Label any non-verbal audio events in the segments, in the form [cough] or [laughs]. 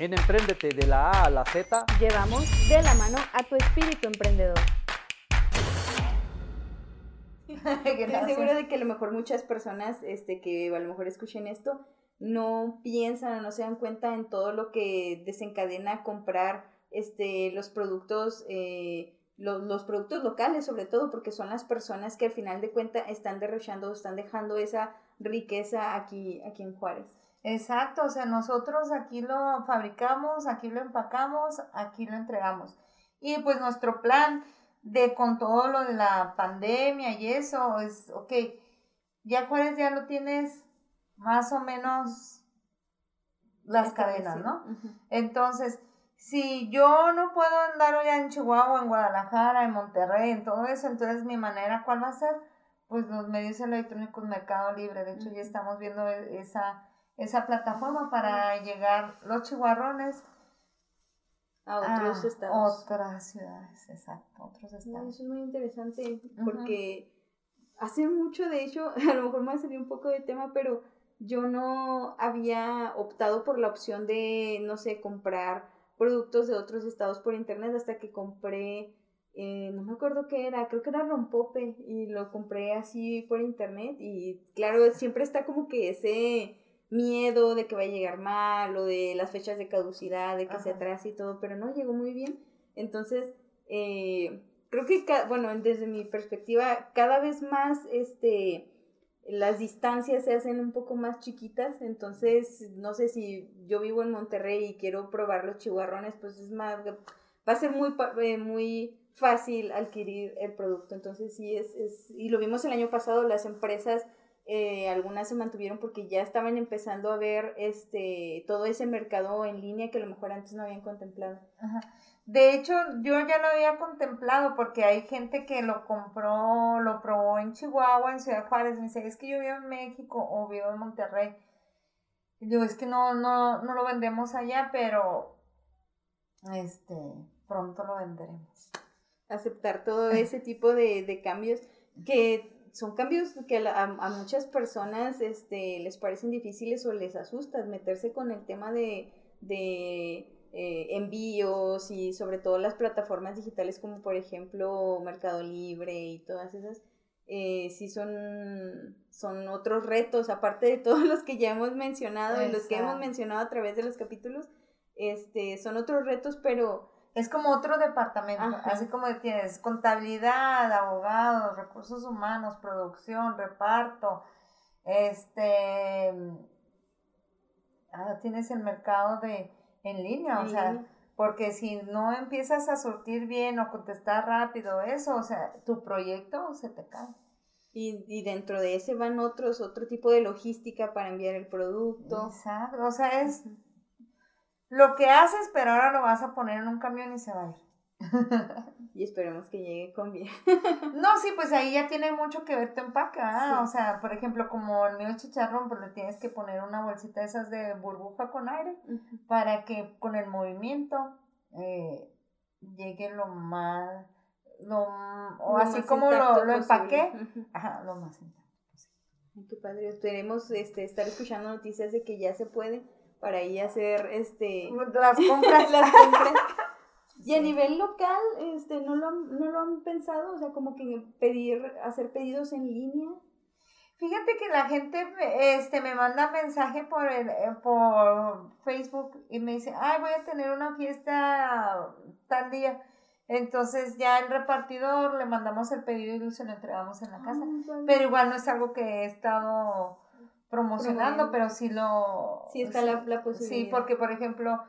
En Emprendete de la A a la Z, llevamos de la mano a tu espíritu emprendedor. [laughs] Estoy segura de que a lo mejor muchas personas este, que a lo mejor escuchen esto no piensan o no se dan cuenta en todo lo que desencadena comprar este, los productos, eh, los, productos locales sobre todo, porque son las personas que al final de cuentas están derrochando, están dejando esa riqueza aquí, aquí en Juárez. Exacto, o sea, nosotros aquí lo fabricamos, aquí lo empacamos, aquí lo entregamos. Y pues nuestro plan de con todo lo de la pandemia y eso es, ok, ya Juárez ya lo tienes más o menos las cadenas, ¿no? Entonces, si yo no puedo andar hoy en Chihuahua, en Guadalajara, en Monterrey, en todo eso, entonces mi manera, ¿cuál va a ser? Pues los medios electrónicos, Mercado Libre. De hecho, ya estamos viendo e, esa, esa plataforma para llegar los chihuarrones a otros estados. Otras ciudades, exacto, otros estados. eso es muy interesante porque hace mucho, de hecho, [laughs] a lo mejor me va a salir un poco de tema, pero yo no había optado por la opción de, no sé, comprar productos de otros estados por internet hasta que compré, eh, no me acuerdo qué era, creo que era rompope y lo compré así por internet y claro, siempre está como que ese miedo de que va a llegar mal o de las fechas de caducidad, de que se atrase y todo, pero no, llegó muy bien. Entonces, eh, creo que, bueno, desde mi perspectiva, cada vez más, este, las distancias se hacen un poco más chiquitas, entonces no sé si yo vivo en Monterrey y quiero probar los chihuarrones, pues es más, va a ser muy, eh, muy fácil adquirir el producto, entonces sí es, es, y lo vimos el año pasado, las empresas, eh, algunas se mantuvieron porque ya estaban empezando a ver este, todo ese mercado en línea que a lo mejor antes no habían contemplado. Ajá. De hecho, yo ya lo había contemplado porque hay gente que lo compró, lo probó en Chihuahua, en Ciudad Juárez. Me dice, es que yo vivo en México o vivo en Monterrey. Y digo, es que no, no, no lo vendemos allá, pero este, pronto lo venderemos. Aceptar todo [laughs] ese tipo de, de cambios que son cambios que a, a, muchas personas este, les parecen difíciles o les asustan meterse con el tema de, de eh, envíos y sobre todo las plataformas digitales como por ejemplo Mercado Libre y todas esas, eh, sí son, son otros retos, aparte de todos [laughs] los que ya hemos mencionado y los que hemos mencionado a través de los capítulos, este, son otros retos, pero... Es como otro departamento, así como tienes contabilidad, abogados, recursos humanos, producción, reparto, este, ah, tienes el mercado de, en línea, o sea, porque si no empiezas a surtir bien o contestar rápido eso, o sea, tu proyecto se te cae. Y, y dentro de ese van otros, otro tipo de logística para enviar el producto. Exacto, o sea, es lo que haces, pero ahora lo vas a poner en un camión y se va a ir. [laughs] y esperemos que llegue con bien. [laughs] no, sí, pues ahí ya tiene mucho que ver tu empaque, O sea, por ejemplo, como el mío chicharrón, pues le tienes que poner una bolsita de esas de burbuja con aire para que con el movimiento eh, llegue lo más, lo, o así como lo, lo empaqué, ajá, lo más intacto Qué padre, esperemos este, estar escuchando noticias de que ya se puede para ir a hacer este las compras. [laughs] las compras. [laughs] Y a nivel local, este, ¿no lo, ¿no lo han pensado? O sea, como que pedir, hacer pedidos en línea. Fíjate que la gente este, me manda mensaje por, el, eh, por Facebook y me dice, ay, voy a tener una fiesta tal día. Entonces ya el repartidor le mandamos el pedido y se lo entregamos en la casa. Ah, pero igual no es algo que he estado promocionando, pero sí lo... Sí está la, la posibilidad. Sí, porque por ejemplo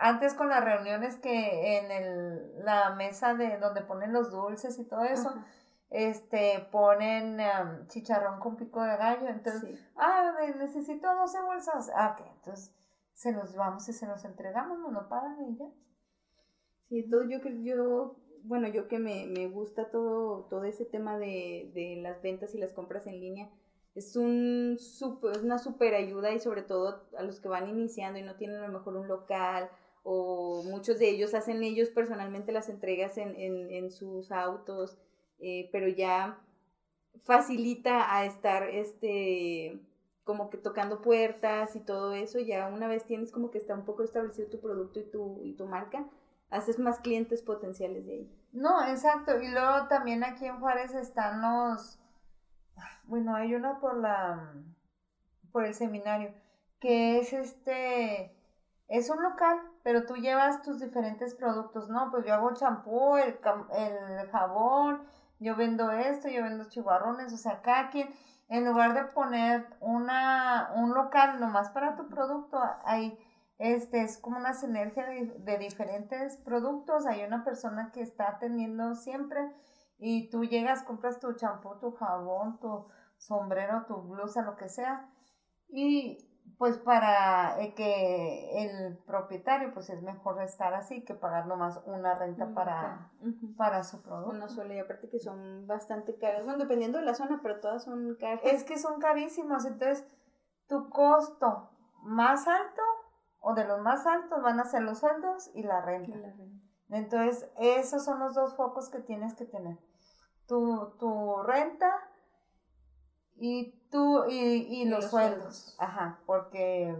antes con las reuniones que en el, la mesa de donde ponen los dulces y todo eso, este, ponen chicharrón con pico de gallo, entonces, ah, necesito 12 bolsas, ah, ok, entonces se los vamos y se los entregamos, no lo pagan y ya. Sí, todo yo que yo, bueno, yo que me, me gusta todo, todo ese tema de, de las ventas y las compras en línea, es un super, una super ayuda y sobre todo a los que van iniciando y no tienen a lo mejor un local o muchos de ellos hacen ellos personalmente las entregas en, en, en sus autos, eh, pero ya facilita a estar este como que tocando puertas y todo eso, ya una vez tienes como que está un poco establecido tu producto y tu, y tu marca, haces más clientes potenciales de ahí. No, exacto. Y luego también aquí en Juárez están los, bueno, hay una por la, por el seminario, que es este, es un local, pero tú llevas tus diferentes productos, ¿no? Pues yo hago champú, el, el jabón, yo vendo esto, yo vendo chihuarrones, o sea, cada quien, en lugar de poner una, un local nomás para tu producto, hay, este, es como una sinergia de, de diferentes productos, hay una persona que está atendiendo siempre y tú llegas, compras tu champú, tu jabón, tu sombrero, tu blusa, lo que sea, y pues para eh, que el propietario pues es mejor estar así que pagar nomás una renta para, para su producto. Una sola y aparte que son bastante caras, bueno, dependiendo de la zona, pero todas son caras. Es que son carísimos, entonces tu costo más alto o de los más altos van a ser los sueldos y la renta. La renta. Entonces, esos son los dos focos que tienes que tener. Tu, tu renta y, tu, y, y Y los, los sueldos. sueldos. Ajá, porque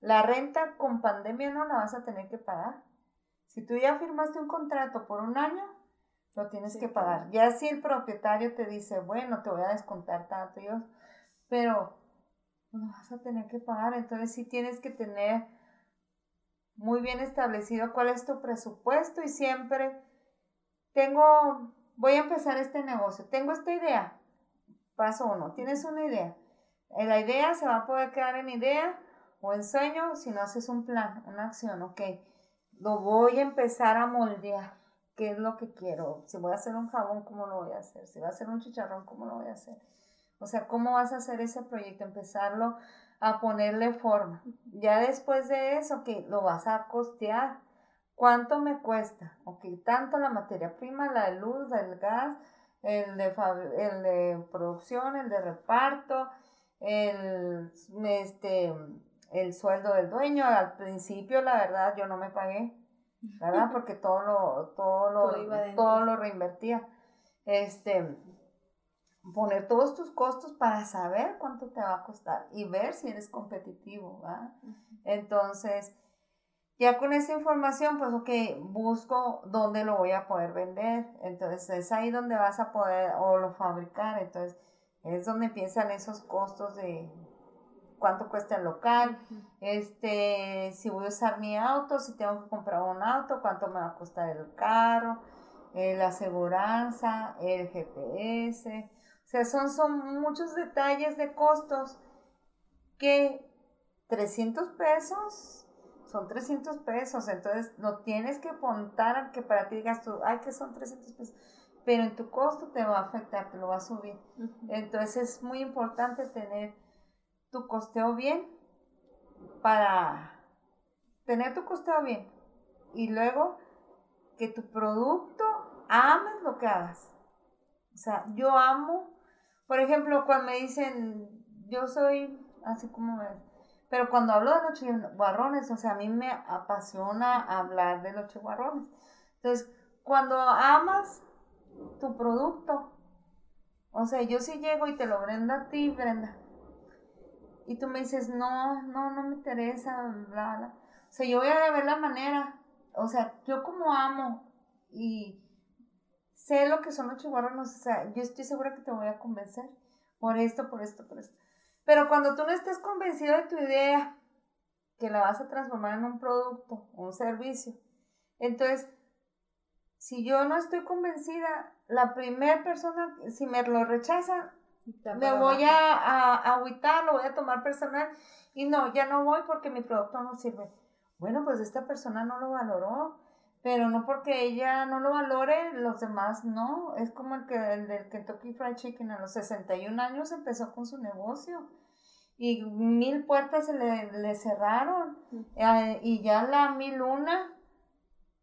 la renta con pandemia no la vas a tener que pagar. Si tú ya firmaste un contrato por un año, lo tienes Sí, que pagar. Ya si el propietario te dice, bueno, te voy a descontar tanto, yo, pero lo vas a tener que pagar. Entonces sí tienes que tener muy bien establecido cuál es tu presupuesto y siempre tengo, voy a empezar este negocio, tengo esta idea. Paso uno, tienes una idea. Eh, La idea se va a poder quedar en idea o en sueño si no haces un plan, una acción, ok. Lo voy a empezar a moldear. ¿Qué es lo que quiero? Si voy a hacer un jabón, ¿cómo lo voy a hacer? Si voy a hacer un chicharrón, ¿cómo lo voy a hacer? O sea, ¿cómo vas a hacer ese proyecto? Empezarlo a ponerle forma. Ya después de eso, que lo vas a costear. ¿Cuánto me cuesta? Ok, tanto la materia prima, la de luz, el gas, el de, el de producción, el de reparto, el, este, el sueldo del dueño. Al principio, la verdad, yo no me pagué, ¿verdad? [laughs] Porque todo lo, todo lo, Todo iba adentro. todo lo reinvertía. Este, poner todos tus costos para saber cuánto te va a costar y ver si eres competitivo, ¿verdad? Entonces, ya con esa información, pues, ok, busco dónde lo voy a poder vender. Entonces, es ahí donde vas a poder, o lo fabricar. Entonces, es donde empiezan esos costos de cuánto cuesta el local, este, si voy a usar mi auto, si tengo que comprar un auto, cuánto me va a costar el carro, eh, la aseguranza, el GPS. O sea, son, son muchos detalles de costos que 300 pesos son 300 pesos, entonces lo tienes que apuntar a que para ti digas tú, ay, que son 300 pesos, pero en tu costo te va a afectar, te lo va a subir. Entonces es muy importante tener tu costeo bien para tener tu costeo bien y luego que tu producto ames lo que hagas. O sea, yo amo, por ejemplo, cuando me dicen, yo soy así como es, pero cuando hablo de los chihuarrones, o sea, a mí me apasiona hablar de los chihuarrones. Entonces, cuando amas tu producto, o sea, yo si llego y te lo brendo a ti, Brenda, y tú me dices, no, no, no me interesa, bla, bla. O sea, yo voy a ver la manera, o sea, yo como amo y sé lo que son los chihuarones, o sea, yo estoy segura que te voy a convencer por esto, por esto, por esto. Pero cuando tú no estés convencido de tu idea, que la vas a transformar en un producto, un servicio, entonces, si yo no estoy convencida, la primera persona, si me lo rechaza, me voy a, a agüitar, lo voy a tomar personal y no, ya no voy porque mi producto no sirve. Bueno, pues esta persona no lo valoró, pero no porque ella no lo valore, los demás no. Es como el, que, el del Kentucky Fried Chicken a los 61 años empezó con su negocio y mil puertas se le, le cerraron eh, y ya la mil una.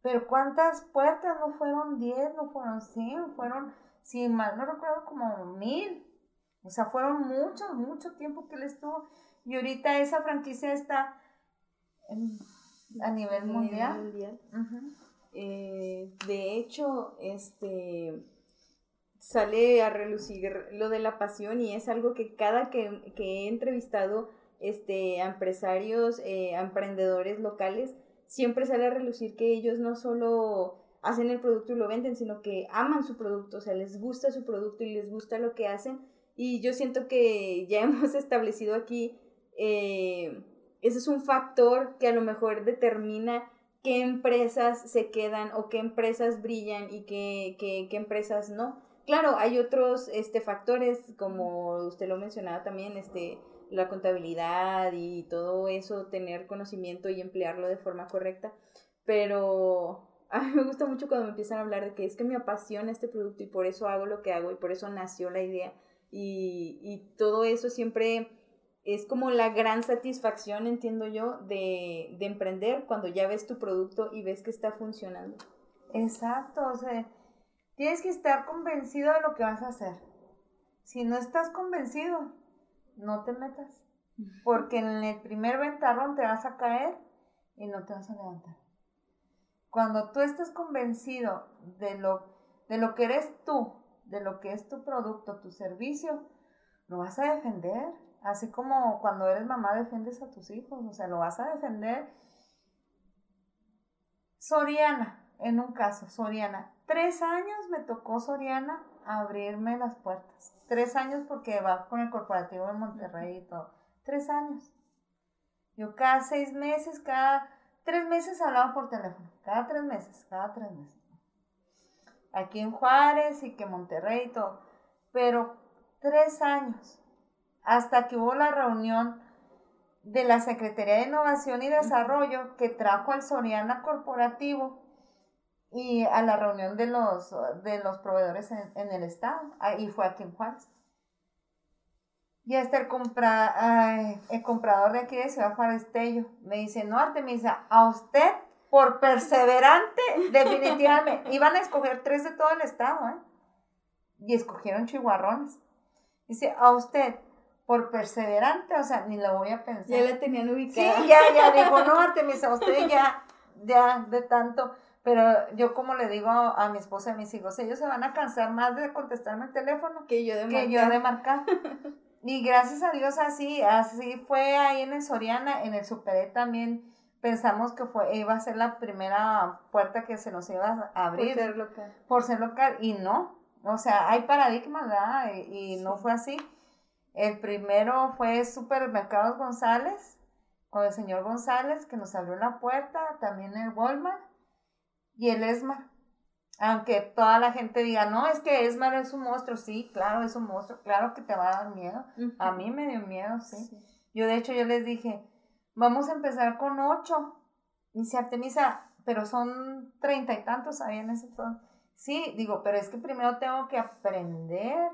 Pero ¿cuántas puertas? No fueron 10, no fueron 100, fueron, si mal no recuerdo, como mil. O sea, fueron mucho, mucho tiempo que él estuvo. Y ahorita esa franquicia está en- a nivel nivel mundial. mundial. Ujú. Eh, de hecho, este, sale a relucir lo de la pasión y es algo que cada que, que he entrevistado este, empresarios, eh, emprendedores locales, siempre sale a relucir que ellos no solo hacen el producto y lo venden, sino que aman su producto, o sea, les gusta su producto y les gusta lo que hacen. Y yo siento que ya [laughs] hemos establecido aquí, eh, ese es un factor que a lo mejor determina qué empresas se quedan o qué empresas brillan y qué, qué, qué empresas no. Claro, hay otros este, factores, como usted lo mencionaba también, este, la contabilidad y todo eso, tener conocimiento y emplearlo de forma correcta, pero a mí me gusta mucho cuando me empiezan a hablar de que es que me apasiona este producto y por eso hago lo que hago y por eso nació la idea y, y todo eso siempre es como la gran satisfacción, entiendo yo, de, de emprender cuando ya ves tu producto y ves que está funcionando. Exacto, o sea, tienes que estar convencido de lo que vas a hacer. Si no estás convencido, no te metas. Porque en el primer ventarrón te vas a caer y no te vas a levantar. Cuando tú estás convencido de lo, de lo que eres tú, de lo que es tu producto, tu servicio, lo vas a defender. Así como cuando eres mamá defiendes a tus hijos, o sea, lo vas a defender. Soriana, en un caso, Soriana. Tres años me tocó Soriana abrirme las puertas. Tres años porque va con el corporativo de Monterrey y todo. Tres años. Yo cada seis meses, cada tres meses hablaba por teléfono. Cada tres meses, cada tres meses. Aquí en Juárez y que Monterrey y todo. Pero tres años. Hasta que hubo la reunión de la Secretaría de Innovación y Desarrollo que trajo al Soriana Corporativo y a la reunión de los, de los proveedores en, el estado, y fue aquí en Juárez. Y hasta el, compra, el comprador de aquí de Ciudad Juárez Tello me dice, no Artemisa, a usted por perseverante, [laughs] definitivamente, iban a escoger tres de todo el estado, ¿eh? Y escogieron chihuarrones. Dice, a usted, por perseverante, o sea, ni la voy a pensar. Ya la tenían ubicada. Sí, ya, ya, dijo, no, Artemisa, usted ya, ya, de tanto pero yo como le digo a, mi esposa y a mis hijos, ellos se van a cansar más de contestarme el teléfono que yo de marcar. Que yo de marcar. y gracias a Dios así, así fue ahí en el Soriana, en el Superé también pensamos que fue, iba a ser la primera puerta que se nos iba a abrir. Por ser local. Por ser local, y no. O sea, hay paradigmas, ¿verdad? Y, no fue así. El primero fue Supermercados González, con el señor González, que nos abrió la puerta, también el Walmart y el Esmar. Aunque toda la gente diga, no, es que Esmar es un monstruo, sí, claro, es un monstruo, claro que te va a dar miedo. A mí me dio miedo, sí. Yo de hecho yo les dije, vamos a empezar con ocho. Y dice Artemisa, pero son treinta y tantos ahí en ese entonces. Sí, digo, pero es que primero tengo que aprender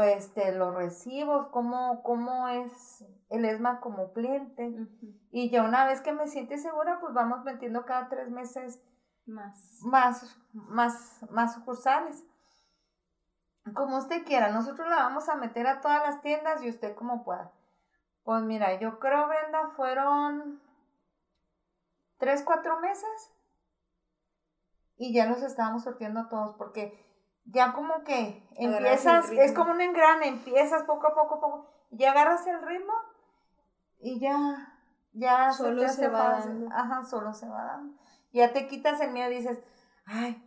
este, los recibos, cómo, cómo es el ESMA como cliente. Y ya una vez que me siente segura, pues vamos metiendo cada tres meses más. Más, más, más sucursales. Como usted quiera, nosotros la vamos a meter a todas las tiendas y usted como pueda. Pues mira, yo creo, Brenda, fueron tres, cuatro meses y ya los estábamos sortiendo todos porque ya como que empiezas, es como un engrane, empiezas poco a poco, poco, y agarras el ritmo y ya, ya solo se, va dando. Ajá, solo se va dando. Ya te quitas el miedo y dices, ay,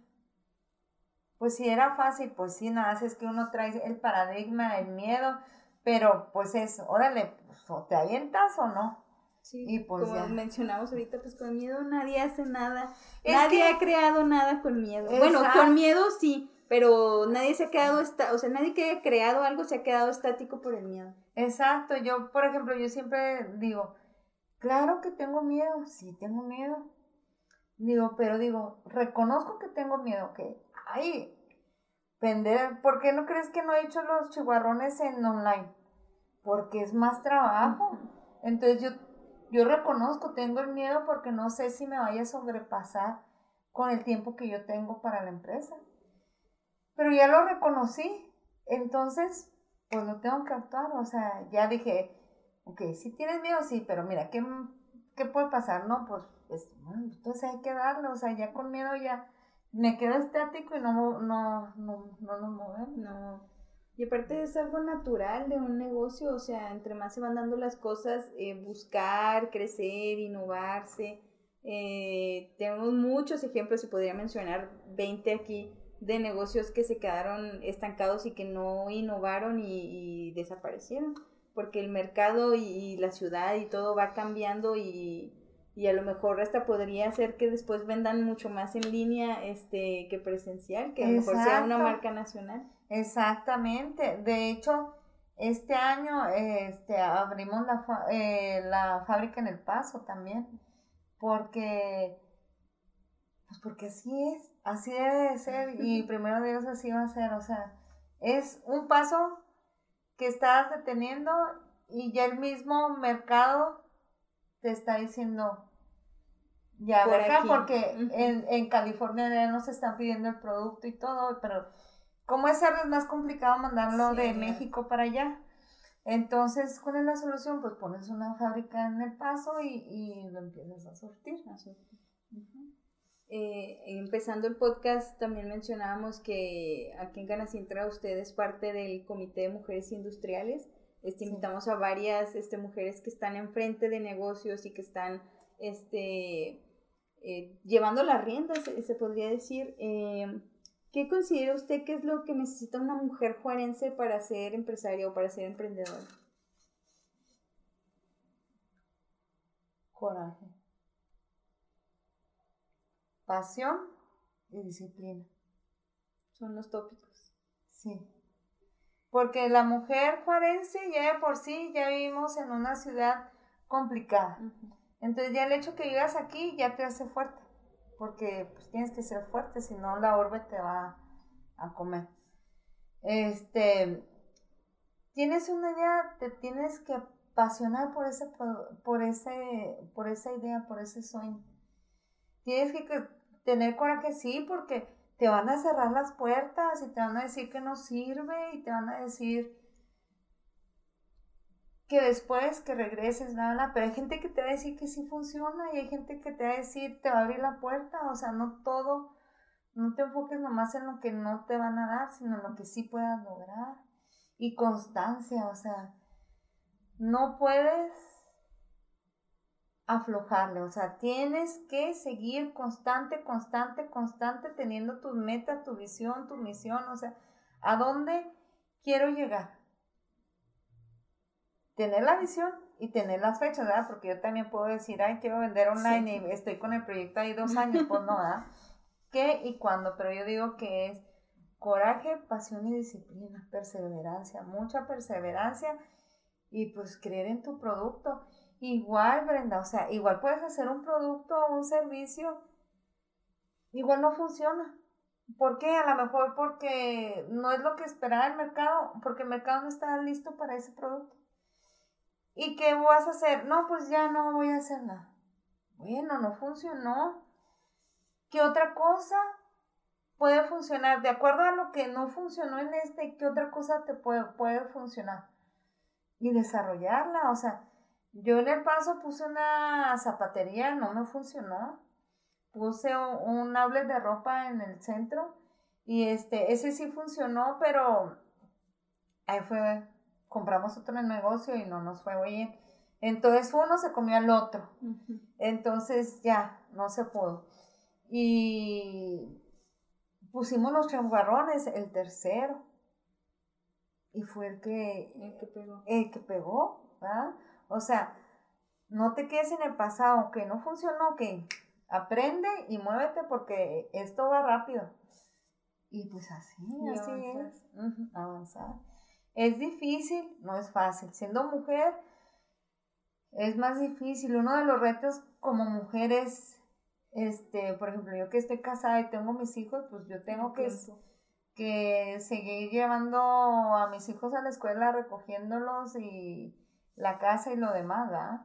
pues si era fácil, pues sí, nada, es que uno trae el paradigma, el miedo, pero pues es, órale, pues, o te avientas o no. Sí, y pues como mencionamos ahorita, pues con miedo nadie hace nada. nadie ha creado nada con miedo. Bueno, con miedo sí, pero nadie se ha quedado, o sea, nadie que haya creado algo se ha quedado estático por el miedo. Exacto, yo, por ejemplo, yo siempre digo, claro que tengo miedo, sí tengo miedo, Digo, pero digo, reconozco que tengo miedo, que, ay, vender, ¿por qué no crees que no he hecho los chihuarrones en online? Porque es más trabajo. Entonces yo, yo reconozco, tengo el miedo porque no sé si me vaya a sobrepasar con el tiempo que yo tengo para la empresa. Pero ya lo reconocí, entonces, pues no tengo que actuar, o sea, ya dije, ok, si tienes miedo, sí, pero mira, ¿qué, qué puede pasar? No, pues pues, entonces hay que darle, o sea, ya con miedo ya, me quedo estático y no, no, no, no nos movemos. No. Y aparte es algo natural de un negocio, o sea, entre más se van dando las cosas, eh, buscar, crecer, innovarse. Eh, tenemos muchos ejemplos, y podría mencionar 20 aquí, de negocios que se quedaron estancados y que no innovaron y, desaparecieron, porque el mercado y, la ciudad y todo va cambiando y, y, a lo mejor hasta podría ser que después vendan mucho más en línea este que presencial, que a lo mejor sea una marca nacional. Exactamente, de hecho, este año este, abrimos la, eh, la fábrica en El Paso también, porque, pues porque así es, así debe de ser y [laughs] primero Dios así va a ser, o sea, es un paso que estás deteniendo y ya el mismo mercado te está diciendo, ya, Por acá, porque en, en California ya nos están pidiendo el producto y todo, pero como es es más complicado mandarlo de México para allá. Entonces, ¿cuál es la solución? Pues pones una fábrica en el paso y, y lo empiezas a sortir. Eh, empezando el podcast, también mencionábamos que aquí en Ganacintra usted es parte del Comité de Mujeres Industriales. Este, Invitamos a varias este, mujeres que están enfrente de negocios y que están este, eh, llevando las riendas, se, podría decir. Eh, ¿Qué considera usted que es lo que necesita una mujer juarense para ser empresaria o para ser emprendedora? Coraje. Pasión y disciplina. Son los tópicos. Sí. Porque la mujer juarense ya por sí ya vivimos en una ciudad complicada. Entonces ya el hecho que vivas aquí ya te hace fuerte porque pues, tienes que ser fuerte, si no la orbe te va a comer. Este, tienes una idea, te tienes que apasionar por ese, por ese, por esa idea, por ese sueño. Tienes que tener coraje, sí, porque te van a cerrar las puertas y te van a decir que no sirve y te van a decir que después que regreses, nada, pero hay gente que te va a decir que sí funciona y hay gente que te va a decir te va a abrir la puerta, o sea, no todo, no te enfoques nomás en lo que no te van a dar, sino en lo que sí puedas lograr. Y constancia, o sea, no puedes aflojarle, o sea, tienes que seguir constante, constante, constante, teniendo tus metas, tu visión, tu misión, o sea, ¿a dónde quiero llegar? tener la visión y tener las fechas, ¿verdad? Porque yo también puedo decir, ay, quiero vender online y estoy con el proyecto ahí dos [laughs] años, pues no, ¿verdad? ¿Qué y cuándo? Pero yo digo que es coraje, pasión y disciplina, perseverancia, mucha perseverancia y pues creer en tu producto. Igual, Brenda, o sea, igual puedes hacer un producto o un servicio, igual no funciona. ¿Por qué? A lo mejor porque no es lo que esperaba el mercado, porque el mercado no está listo para ese producto. ¿Y qué vas a hacer? No, pues ya no voy a hacer nada. Bueno, no funcionó. ¿Qué otra cosa puede funcionar? De acuerdo a lo que no funcionó en este, ¿qué otra cosa te puede, puede funcionar? Y desarrollarla. O sea, yo en el paso puse una zapatería, no me funcionó. Puse un, un outlet de ropa en el centro y este, ese sí funcionó, pero ahí fue compramos otro negocio y no nos fue bien. Entonces uno se comió al otro. Entonces ya, no se pudo. Y pusimos los chambarrones, el tercero. Y fue el que, el que pegó. El que pegó, O sea, no te quedes en el pasado, que no funcionó, que aprende y muévete porque esto va rápido. Y pues así, así es. avanzar. Es difícil, no es fácil. Siendo mujer es más difícil. Uno de los retos como mujer es, este, por ejemplo, yo que estoy casada y tengo mis hijos, pues yo tengo que, que seguir llevando a mis hijos a la escuela, recogiéndolos y la casa y lo demás, ¿verdad?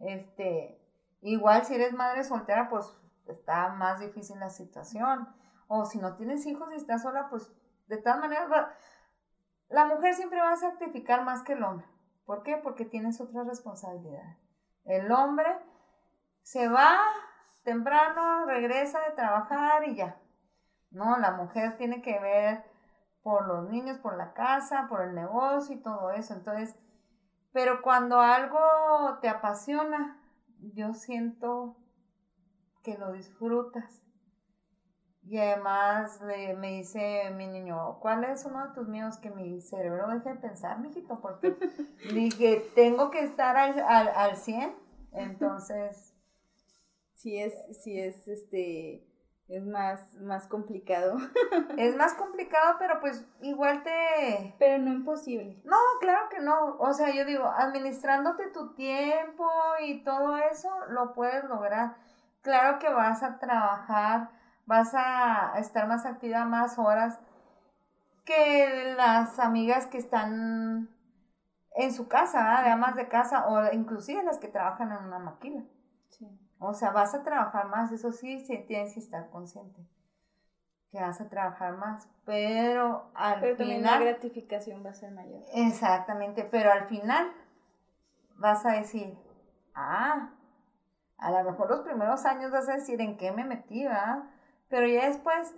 Este, igual si eres madre soltera, pues está más difícil la situación. O si no tienes hijos y estás sola, pues de todas maneras la mujer siempre va a sacrificar más que el hombre. ¿Por qué? Porque tienes otra responsabilidad. El hombre se va temprano, regresa de trabajar y ya. No, la mujer tiene que ver por los niños, por la casa, por el negocio y todo eso. Entonces, pero cuando algo te apasiona, yo siento que lo disfrutas. Y además me dice mi niño, ¿cuál es uno de tus miedos que mi cerebro deje de pensar, mijito? Porque [laughs] dije, tengo que estar al, al, al 100. Entonces... Sí es, sí es, este, es más, más complicado. [laughs] es más complicado, pero pues igual te... Pero no imposible. No, claro que no. O sea, yo digo, administrándote tu tiempo y todo eso, lo puedes lograr. Claro que vas a trabajar, vas a estar más activa más horas que las amigas que están en su casa, de amas de casa, o inclusive las que trabajan en una maquila. Sí. O sea, vas a trabajar más, eso sí, sí tienes que estar consciente que vas a trabajar más, pero al pero final... la gratificación va a ser mayor. Exactamente, pero al final vas a decir, ah, a lo mejor los primeros años vas a decir en qué me metí, ¿verdad? Pero ya después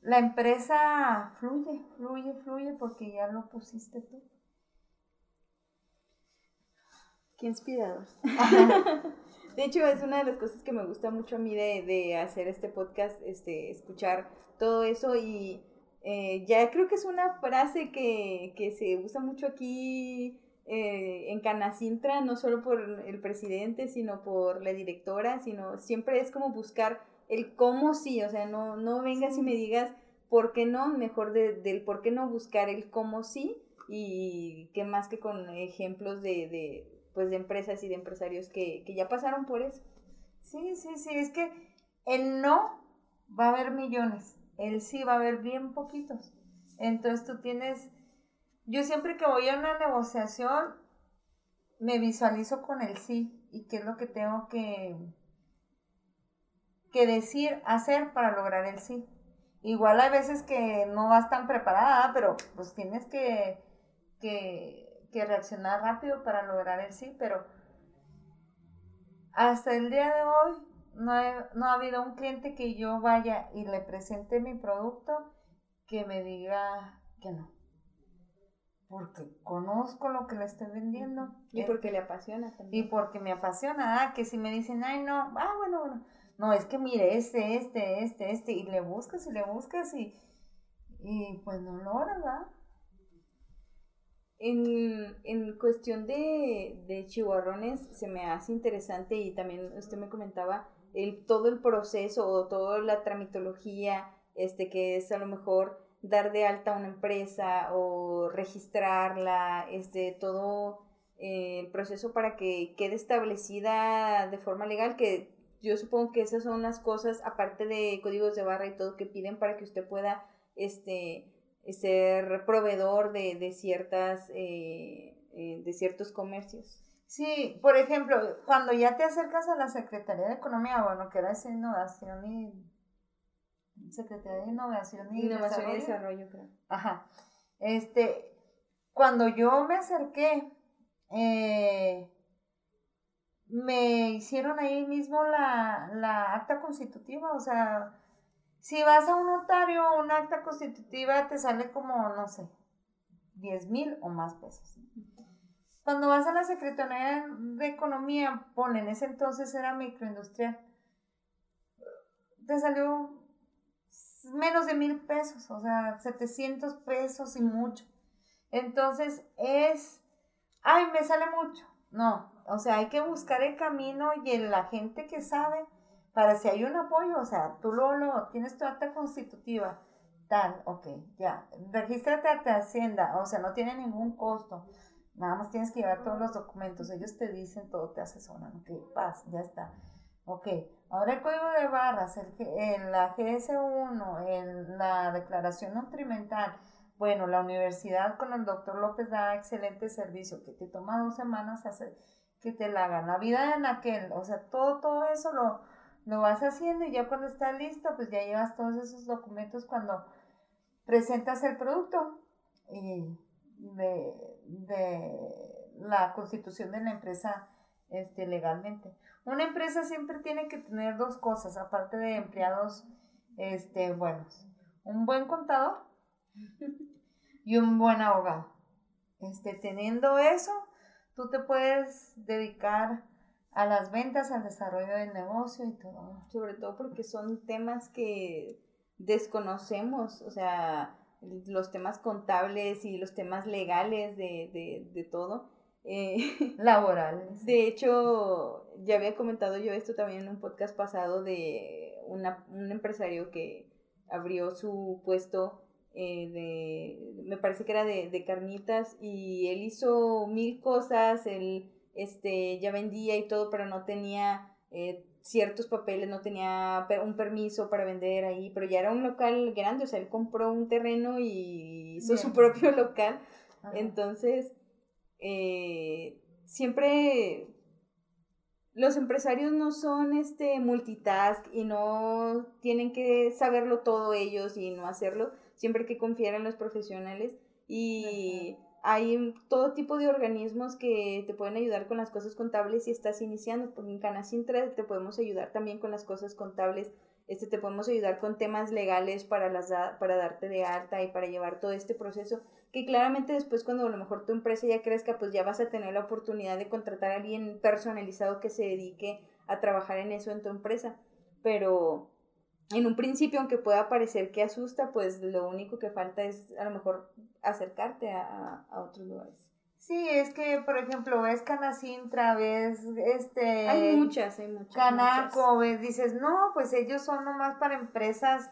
la empresa fluye, fluye, fluye porque ya lo pusiste tú. Qué inspirador. [laughs] De hecho, es una de las cosas que me gusta mucho a mí de, hacer este podcast, este, escuchar todo eso y eh, ya creo que es una frase que, se usa mucho aquí eh, en Canacintra, no solo por el presidente, sino por la directora, sino siempre es como buscar el cómo sí, o sea, no, no vengas y me digas por qué no, mejor del por qué no buscar el cómo sí y qué más que con ejemplos de pues de empresas y de empresarios que, ya pasaron por eso. Sí, sí, sí, es que el no va a haber millones, el sí va a haber bien poquitos. Entonces tú tienes, yo siempre que voy a una negociación, me visualizo con el sí y qué es lo que tengo que, que decir, hacer para lograr el sí. Igual hay veces que no vas tan preparada, pero pues tienes que, que que reaccionar rápido para lograr el sí, pero hasta el día de hoy no, no ha habido un cliente que yo vaya y le presente mi producto que me diga que no. Porque conozco lo que le estoy vendiendo. Y porque le apasiona también. Y porque me apasiona, ah, que si me dicen, ay, no, ah, bueno, bueno. No, es que mire, este, este, este, este, y le buscas y le buscas y, y pues no logras, ¿verdad? En, en cuestión de, de chihuarrones se me hace interesante y también usted me comentaba el, todo el proceso o toda la tramitología, este, que es a lo mejor dar de alta una empresa o registrarla, este, todo eh, el proceso para que quede establecida de forma legal, que yo supongo que esas son las cosas, aparte de códigos de barra y todo, que piden para que usted pueda, este, ser proveedor de, de ciertas, eh, eh, de ciertos comercios. Sí, por ejemplo, cuando ya te acercas a la Secretaría de Economía, bueno, que era esa innovación y... Secretaría de Innovación y Innovación Desarrollo. y Desarrollo, creo. Ajá. Este, cuando yo me acerqué, eh, me hicieron ahí mismo la, la acta constitutiva, o sea, si vas a un notario o un acta constitutiva, te sale como, no sé, 10 mil o más pesos. Cuando vas a la Secretaría de Economía, pone, en ese entonces era microindustrial, te salió menos de mil pesos, o sea, 700 pesos y mucho. Entonces es, ay, me sale mucho. No, o sea, hay que buscar el camino y la gente que sabe para si hay un apoyo, o sea, tú lo, lo tienes tu acta constitutiva, tal, ok, ya, regístrate a Hacienda, o sea, no tiene ningún costo, nada más tienes que llevar todos los documentos, ellos te dicen todo, te asesoran, ok, paz, ya está. Ok, ahora el código de barras, el, la GS1, el, la declaración nutrimental, bueno, la universidad con el doctor López da excelente servicio, que te toma dos semanas que te la hagan. La vida en aquel, o sea, todo, todo eso lo, lo vas haciendo y ya cuando está listo, pues ya llevas todos esos documentos cuando presentas el producto y de, la constitución de la empresa este, legalmente. Una empresa siempre tiene que tener dos cosas, aparte de empleados este, buenos. Un buen contador y un buen abogado. Este, teniendo eso, tú te puedes dedicar a las ventas, al desarrollo del negocio y todo. Sobre todo porque son temas que desconocemos, o sea, los temas contables y los temas legales de, de, de todo. Eh, [laughs] Laborales. De hecho, ya había comentado yo esto también en un podcast pasado de una, un empresario que abrió su puesto eh, de, me parece que era de, de, carnitas y él hizo mil cosas, él este, ya vendía y todo, pero no tenía eh, ciertos papeles, no tenía un permiso para vender ahí, pero ya era un local grande, o sea, él compró un terreno y hizo su propio [laughs] local. Entonces, eh, siempre los empresarios no son este multitask y no tienen que saberlo todo ellos y no hacerlo, siempre hay que confiar en los profesionales y hay todo tipo de organismos que te pueden ayudar con las cosas contables si estás iniciando. Porque en Canacintra te podemos ayudar también con las cosas contables. Este, te podemos ayudar con temas legales para, las para darte de alta y para llevar todo este proceso. Que claramente después cuando a lo mejor tu empresa ya crezca, pues ya vas a tener la oportunidad de contratar a alguien personalizado que se dedique a trabajar en eso en tu empresa. Pero en un principio, aunque pueda parecer que asusta, pues lo único que falta es a lo mejor acercarte a, a otros lugares. Sí, es que, por ejemplo, ves Canacintra, ves este... Hay muchas, hay muchas. Canaco, ves, dices, no, pues ellos son nomás para empresas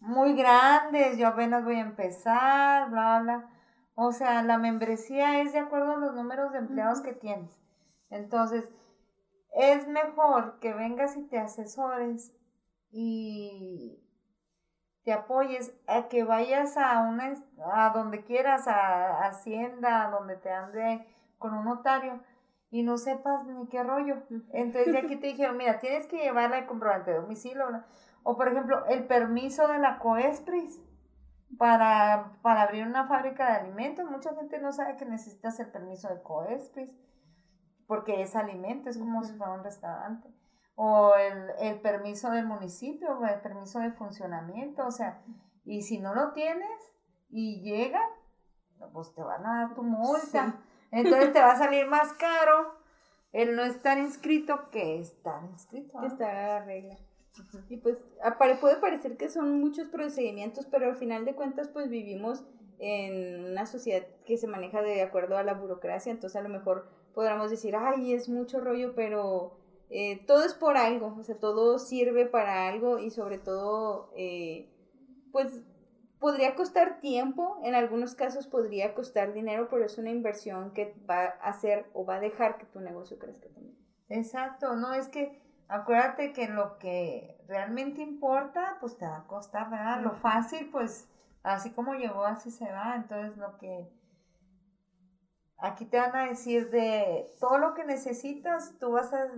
muy grandes, yo apenas voy a empezar, bla, bla. O sea, la membresía es de acuerdo a los números de empleados que tienes. Entonces, es mejor que vengas y te asesores y te apoyes a que vayas a una a donde quieras, a, Hacienda, a donde te ande con un notario y no sepas ni qué rollo. Entonces de aquí [laughs] te dijeron, mira, tienes que llevarla el comprobante de domicilio. O por ejemplo, el permiso de la COESPRIS para, para abrir una fábrica de alimentos. Mucha gente no sabe que necesitas el permiso de COESPRIS porque es alimento, es como si fuera un restaurante o el, el permiso del municipio, o el permiso de funcionamiento, o sea, y si no lo tienes y llega, pues te van a dar tu multa. Entonces te va a [laughs] salir más caro el no estar inscrito que estar inscrito. Que estar a la regla. Y pues puede parecer que son muchos procedimientos, pero al final de cuentas pues vivimos en una sociedad que se maneja de acuerdo a la burocracia, entonces a lo mejor podríamos decir, ay, es mucho rollo, pero eh, todo es por algo, o sea, todo sirve para algo y sobre todo, eh, pues podría costar tiempo, en algunos casos podría costar dinero, pero es una inversión que va a hacer o va a dejar que tu negocio crezca también. Exacto, no es que acuérdate que lo que realmente importa, pues te va a costar, ¿verdad? Lo fácil, pues así como llegó, así se va, entonces lo que aquí te van a decir de todo lo que necesitas, tú vas a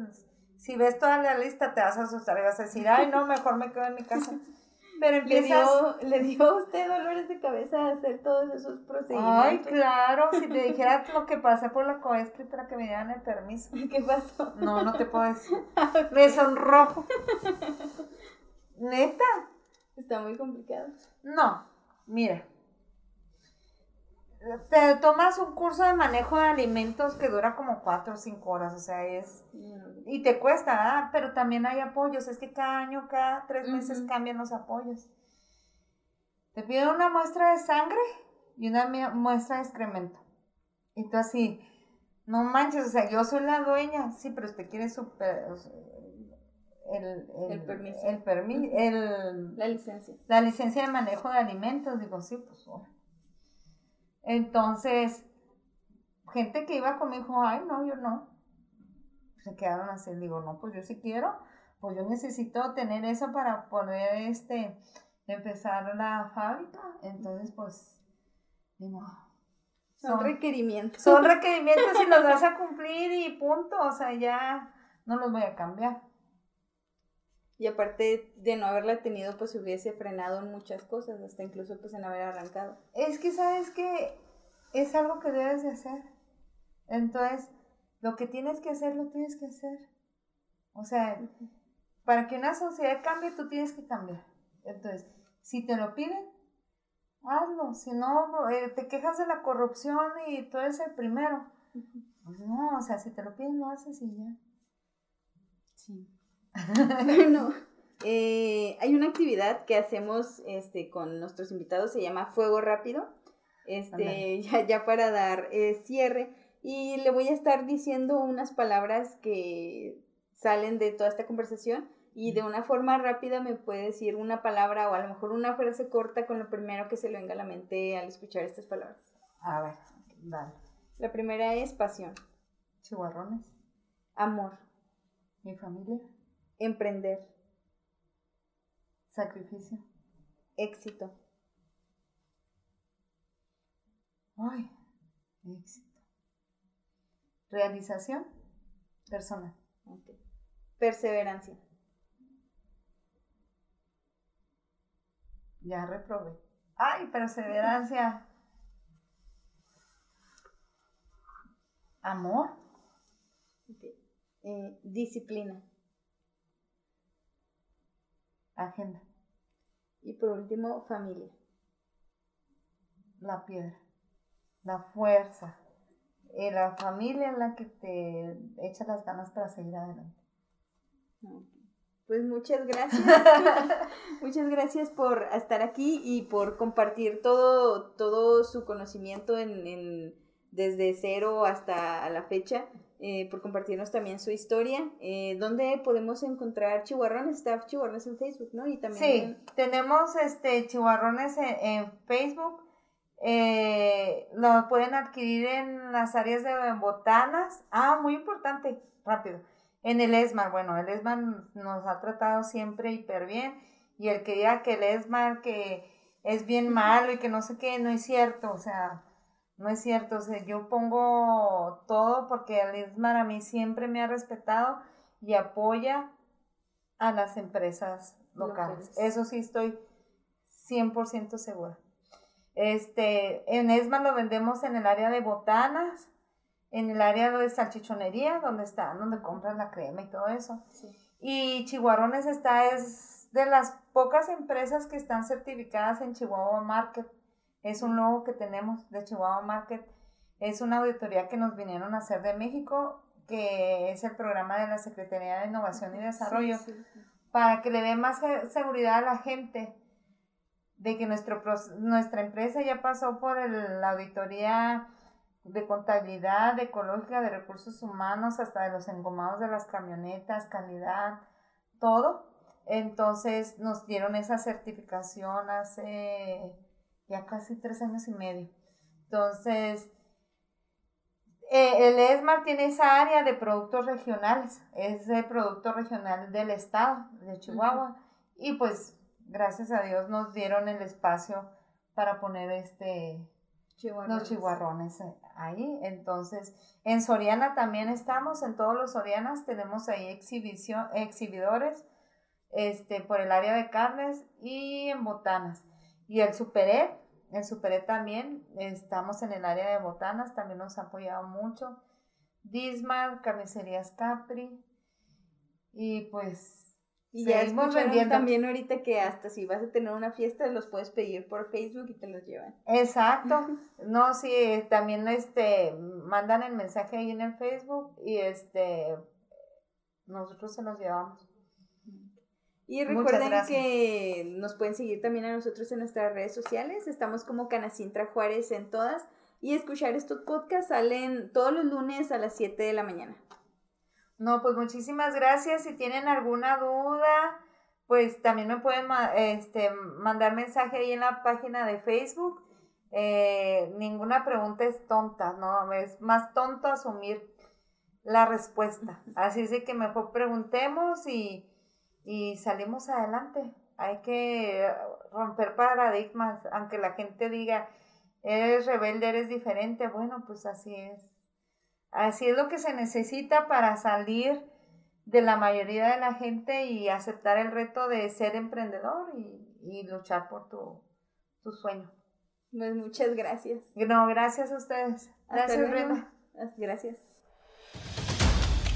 si ves toda la lista te vas a asustar y vas a decir, ay, no, [laughs] mejor me quedo en mi casa. [laughs] Pero empiezas... ¿Le dio, a usted dolores de cabeza hacer todos esos procedimientos? Ay, claro, si te [laughs] dijera lo que pasé por la COESPRI para que me dieran el permiso. ¿Qué pasó? No, no te puedo decir. Me sonrojo. ¿Neta? Está muy complicado. No, mira, te tomas un curso de manejo de alimentos que dura como cuatro o cinco horas, o sea, es... Y te cuesta, ¿ah? pero también hay apoyos, es que cada año, cada tres meses cambian los apoyos. Te piden una muestra de sangre y una muestra de excremento. Y tú así, no manches, o sea, yo soy la dueña, sí, pero usted quiere super... el, el, permiso. El permiso, el, la licencia. La licencia de manejo de alimentos, digo, sí, pues... Entonces, gente que iba conmigo dijo, ay, no, yo no. Se quedaron así, digo, no, pues yo sí quiero, pues yo necesito tener eso para poder, este, empezar la fábrica. Entonces, pues, digo, son, requerimientos. Son requerimientos y los [laughs] vas a cumplir y punto, o sea, ya no los voy a cambiar. Y aparte de no haberla tenido, pues hubiese frenado en muchas cosas, hasta incluso pues en haber arrancado. Es que sabes que es algo que debes de hacer. Entonces, lo que tienes que hacer, lo tienes que hacer. O sea, para que una sociedad cambie, tú tienes que cambiar. Entonces, si te lo piden, hazlo. Si no, eh, te quejas de la corrupción y tú eres el primero. Pues no, o sea, si te lo piden, lo haces y ya. Sí. Bueno, eh, hay una actividad que hacemos este, con nuestros invitados, se llama Fuego Rápido. Este, [laughs] ya, ya, para dar eh, cierre. Y le voy a estar diciendo unas palabras que salen de toda esta conversación y de una forma rápida me puede decir una palabra o a lo mejor una frase corta con lo primero que se le venga a la mente al escuchar estas palabras. A ver, dale. La primera es pasión. Chihuarrones. Amor. Mi familia. Emprender. Sacrificio. Éxito. Ay, éxito. Realización personal. Perseverancia. Ya reprobé. Ay, perseverancia. Amor. Eh, disciplina. Agenda. Y por último, familia. La piedra. La fuerza. Eh, la familia es la que te echa las ganas para seguir adelante. Pues muchas gracias. [laughs] muchas gracias por estar aquí y por compartir todo, todo su conocimiento en, desde cero hasta la fecha. Eh, por compartirnos también su historia. Eh, ¿Dónde podemos encontrar Chihuarrones? Está Chihuarrones en Facebook, ¿no? Y también sí, tenemos este Chihuarrones en, Facebook. Eh, lo pueden adquirir en las áreas de botanas. Ah, muy importante, rápido. En el ESMAR, bueno, el ESMAR nos ha tratado siempre hiper bien. Y el que diga que el ESMAR que es bien malo y que no sé qué, no es cierto. O sea, no es cierto, o sea, yo pongo todo porque Alismar a mí siempre me ha respetado y apoya a las empresas locales. Eso sí estoy 100% segura. Este, en ESMA lo vendemos en el área de botanas, en el área de salchichonería, donde están, donde compran la crema y todo eso. Y Chihuarones está, es de las pocas empresas que están certificadas en Chihuahua Market es un logo que tenemos de Chihuahua Market. Es una auditoría que nos vinieron a hacer de México, que es el programa de la Secretaría de Innovación y Desarrollo, para que le dé más seguridad a la gente de que nuestro, nuestra empresa ya pasó por la auditoría de contabilidad, de ecológica, de recursos humanos, hasta de los engomados de las camionetas, calidad, todo. Entonces nos dieron esa certificación hace ya casi tres años y medio. Entonces, eh, el ESMAR tiene esa área de productos regionales, es el producto regional del estado de Chihuahua. Y pues, gracias a Dios nos dieron el espacio para poner este los chihuarrones eh, ahí. Entonces, en Soriana también estamos, en todos los Sorianas tenemos ahí exhibición, exhibidores este, por el área de carnes y en botanas. Y el Superet, el Superet también, estamos en el área de botanas, también nos ha apoyado mucho. Dismar, Carnicerías Capri. Y pues y ya vendiendo. también ahorita que hasta si vas a tener una fiesta los puedes pedir por Facebook y te los llevan. Exacto. [laughs] No, sí, también este mandan el mensaje ahí en el Facebook y este nosotros se los llevamos. Y recuerden que nos pueden seguir también a nosotros en nuestras redes sociales. Estamos como Canacintra Juárez en todas. Y escuchar estos podcasts salen todos los lunes a las 7 de la mañana. No, pues muchísimas gracias. Si tienen alguna duda, pues también me pueden este, mandar mensaje ahí en la página de Facebook. Eh, ninguna pregunta es tonta, ¿no? Es más tonto asumir la respuesta. Así es de que mejor preguntemos y y salimos adelante. Hay que romper paradigmas, aunque la gente diga, eres rebelde, eres diferente, bueno, pues así es. Así es lo que se necesita para salir de la mayoría de la gente y aceptar el reto de ser emprendedor y, luchar por tu, tu sueño. Pues muchas gracias. No, gracias a ustedes. Gracias, Brenda. Gracias.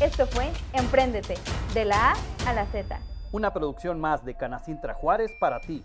Esto fue Empréndete, de la A a la Z una producción más de Canacintra Juárez para ti.